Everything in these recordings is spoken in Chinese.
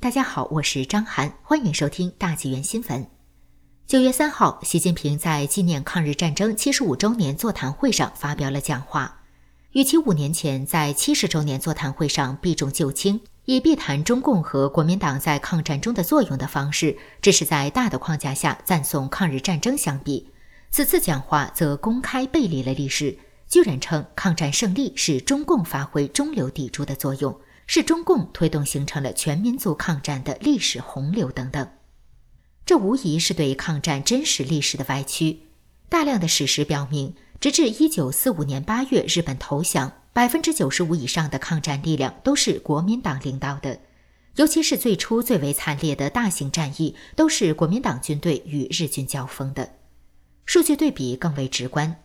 大家好，我是张涵，欢迎收听大纪元新闻。九月三号，习近平在纪念抗日战争七十五周年座谈会上发表了讲话。与其五年前在七十周年座谈会上避重就轻，以避谈中共和国民党在抗战中的作用的方式，只是在大的框架下赞颂抗日战争相比，此次讲话则公开背离了历史，居然称抗战胜利是中共发挥中流砥柱的作用。是中共推动形成了全民族抗战的历史洪流等等，这无疑是对抗战真实历史的歪曲。大量的史实表明，直至一九四五年八月日本投降，百分之九十五以上的抗战力量都是国民党领导的，尤其是最初最为惨烈的大型战役，都是国民党军队与日军交锋的。数据对比更为直观，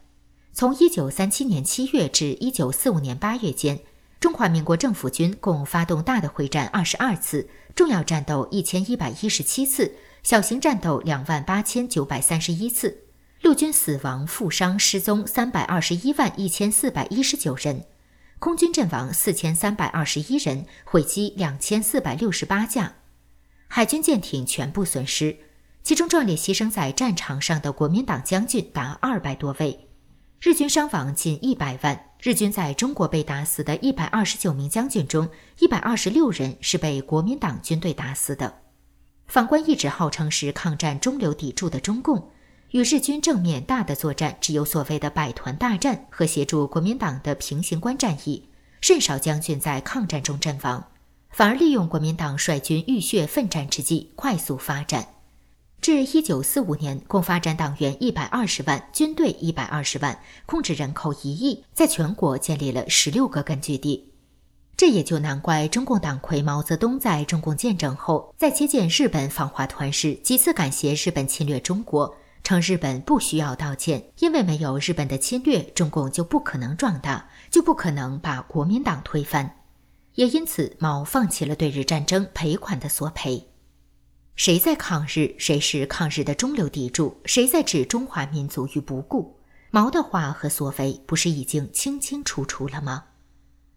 从一九三七年七月至一九四五年八月间。中华民国政府军共发动大的会战二十二次，重要战斗一千一百一十七次，小型战斗两万八千九百三十一次，陆军死亡、负伤、失踪三百二十一万一千四百一十九人，空军阵亡四千三百二十一人，毁机两千四百六十八架，海军舰艇全部损失，其中壮烈牺牲在战场上的国民党将军达二百多位，日军伤亡近一百万。日军在中国被打死的一百二十九名将军中，一百二十六人是被国民党军队打死的。反观一直号称是抗战中流砥柱的中共，与日军正面大的作战只有所谓的百团大战和协助国民党的平型关战役，甚少将军在抗战中阵亡，反而利用国民党率军浴血奋战之际快速发展。至一九四五年，共发展党员一百二十万，军队一百二十万，控制人口一亿，在全国建立了十六个根据地。这也就难怪中共党魁毛泽东在中共建政后，在接见日本访华团时，几次感谢日本侵略中国，称日本不需要道歉，因为没有日本的侵略，中共就不可能壮大，就不可能把国民党推翻。也因此，毛放弃了对日战争赔款的索赔。谁在抗日？谁是抗日的中流砥柱？谁在置中华民族于不顾？毛的话和所为不是已经清清楚楚了吗？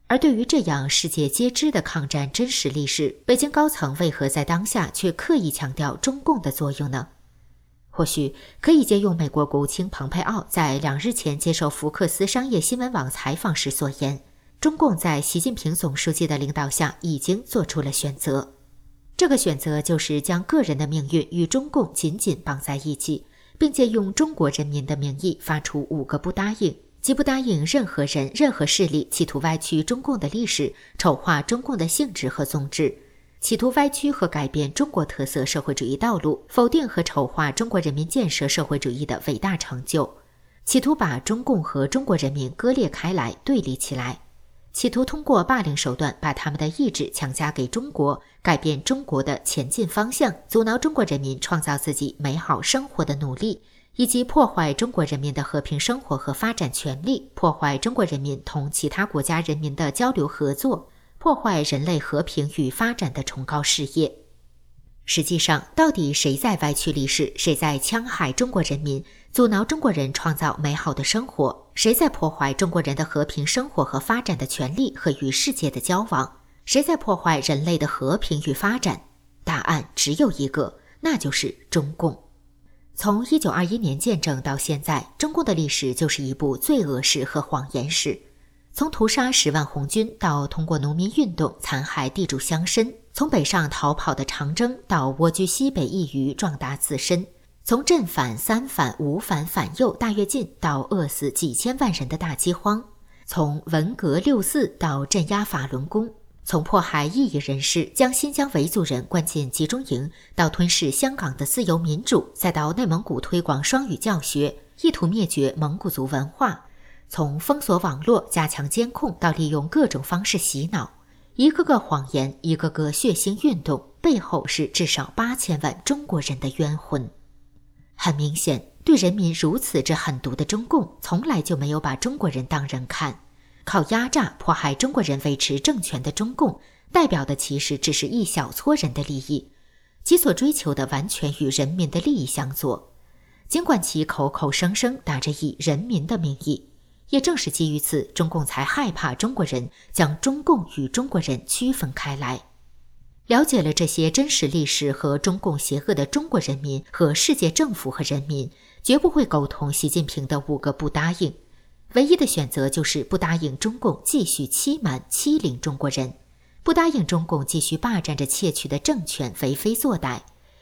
而对于这样世界皆知的抗战真实历史，北京高层为何在当下却刻意强调中共的作用呢？或许可以借用美国国务卿蓬佩奥在两日前接受福克斯商业新闻网采访时所言：中共在习近平总书记的领导下已经做出了选择。这个选择就是将个人的命运与中共紧紧绑在一起，并借用中国人民的名义发出五个不答应，即不答应任何人、任何势力企图歪曲中共的历史，丑化中共的性质和宗旨，企图歪曲和改变中国特色社会主义道路，否定和丑化中国人民建设社会主义的伟大成就，企图把中共和中国人民割裂开来、对立起来。企图通过霸凌手段把他们的意志强加给中国，改变中国的前进方向，阻挠中国人民创造自己美好生活的努力，以及破坏中国人民的和平生活和发展权利，破坏中国人民同其他国家人民的交流合作，破坏人类和平与发展的崇高事业。实际上，到底谁在歪曲历史？谁在戕害中国人民？阻挠中国人创造美好的生活，谁在破坏中国人的和平生活和发展的权利和与世界的交往？谁在破坏人类的和平与发展？答案只有一个，那就是中共。从一九二一年建政到现在，中共的历史就是一部罪恶史和谎言史。从屠杀十万红军，到通过农民运动残害地主乡绅；从北上逃跑的长征，到蜗居西北一隅壮大自身。从正反、三反、五反、反右大跃进到饿死几千万人的大饥荒，从文革六四到镇压法轮功，从迫害异议人士、将新疆维族人关进集中营，到吞噬香港的自由民主，再到内蒙古推广双语教学，意图灭绝蒙古族文化；从封锁网络、加强监控，到利用各种方式洗脑，一个个谎言，一个个血腥运动，背后是至少八千万中国人的冤魂。很明显，对人民如此之狠毒的中共，从来就没有把中国人当人看。靠压榨迫害中国人维持政权的中共，代表的其实只是一小撮人的利益，其所追求的完全与人民的利益相左。尽管其口口声声打着以人民的名义，也正是基于此，中共才害怕中国人，将中共与中国人区分开来。了解了这些真实历史和中共邪恶的中国人民和世界政府和人民，绝不会苟同习近平的五个不答应。唯一的选择就是不答应中共继续欺瞒、欺凌中国人，不答应中共继续霸占着窃取的政权为非作歹，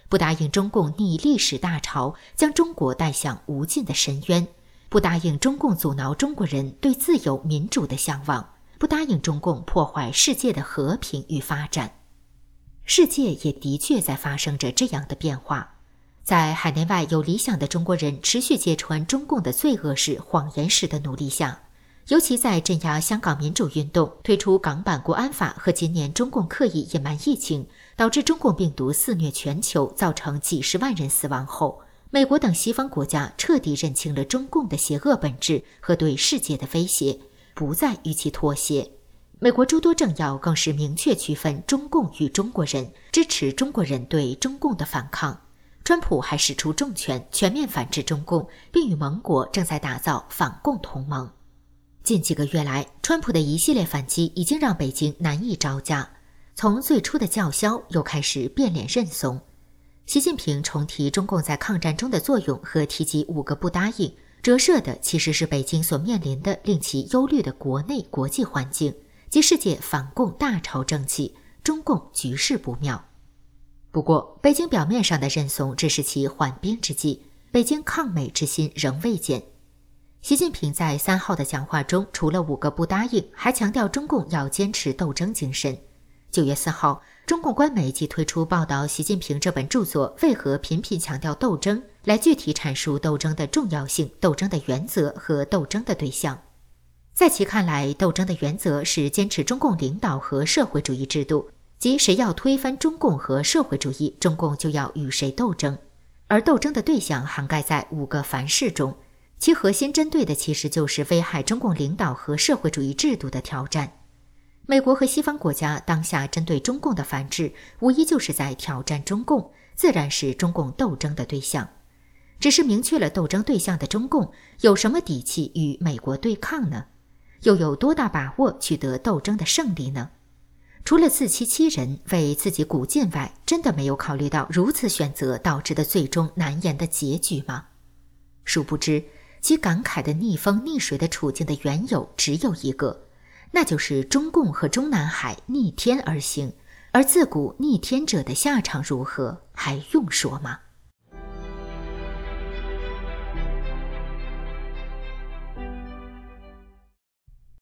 不答应中共逆历史大潮将中国带向无尽的深渊，不答应中共阻挠中国人对自由民主的向往，不答应中共破坏世界的和平与发展。世界也的确在发生着这样的变化，在海内外有理想的中国人持续揭穿中共的罪恶式、谎言式的努力下，尤其在镇压香港民主运动、推出港版国安法和今年中共刻意隐瞒疫情，导致中共病毒肆虐全球，造成几十万人死亡后，美国等西方国家彻底认清了中共的邪恶本质和对世界的威胁，不再与其妥协。美国诸多政要更是明确区分中共与中国人，支持中国人对中共的反抗。川普还使出重拳，全面反制中共，并与盟国正在打造反共同盟。近几个月来，川普的一系列反击已经让北京难以招架。从最初的叫嚣，又开始变脸认怂。习近平重提中共在抗战中的作用和提及五个不答应，折射的其实是北京所面临的令其忧虑的国内国际环境。及世界反共大潮正起，中共局势不妙。不过，北京表面上的认怂只是其缓兵之计，北京抗美之心仍未减。习近平在三号的讲话中，除了五个不答应，还强调中共要坚持斗争精神。九月四号，中共官媒即推出报道习近平这本著作为何频频强调斗争，来具体阐述斗争的重要性、斗争的原则和斗争的对象。在其看来，斗争的原则是坚持中共领导和社会主义制度，即谁要推翻中共和社会主义，中共就要与谁斗争。而斗争的对象涵盖在五个凡是中，其核心针对的其实就是危害中共领导和社会主义制度的挑战。美国和西方国家当下针对中共的反制，无疑就是在挑战中共，自然是中共斗争的对象。只是明确了斗争对象的中共，有什么底气与美国对抗呢？又有多大把握取得斗争的胜利呢？除了自欺欺人、为自己鼓劲外，真的没有考虑到如此选择导致的最终难言的结局吗？殊不知，其感慨的逆风逆水的处境的缘由只有一个，那就是中共和中南海逆天而行，而自古逆天者的下场如何，还用说吗？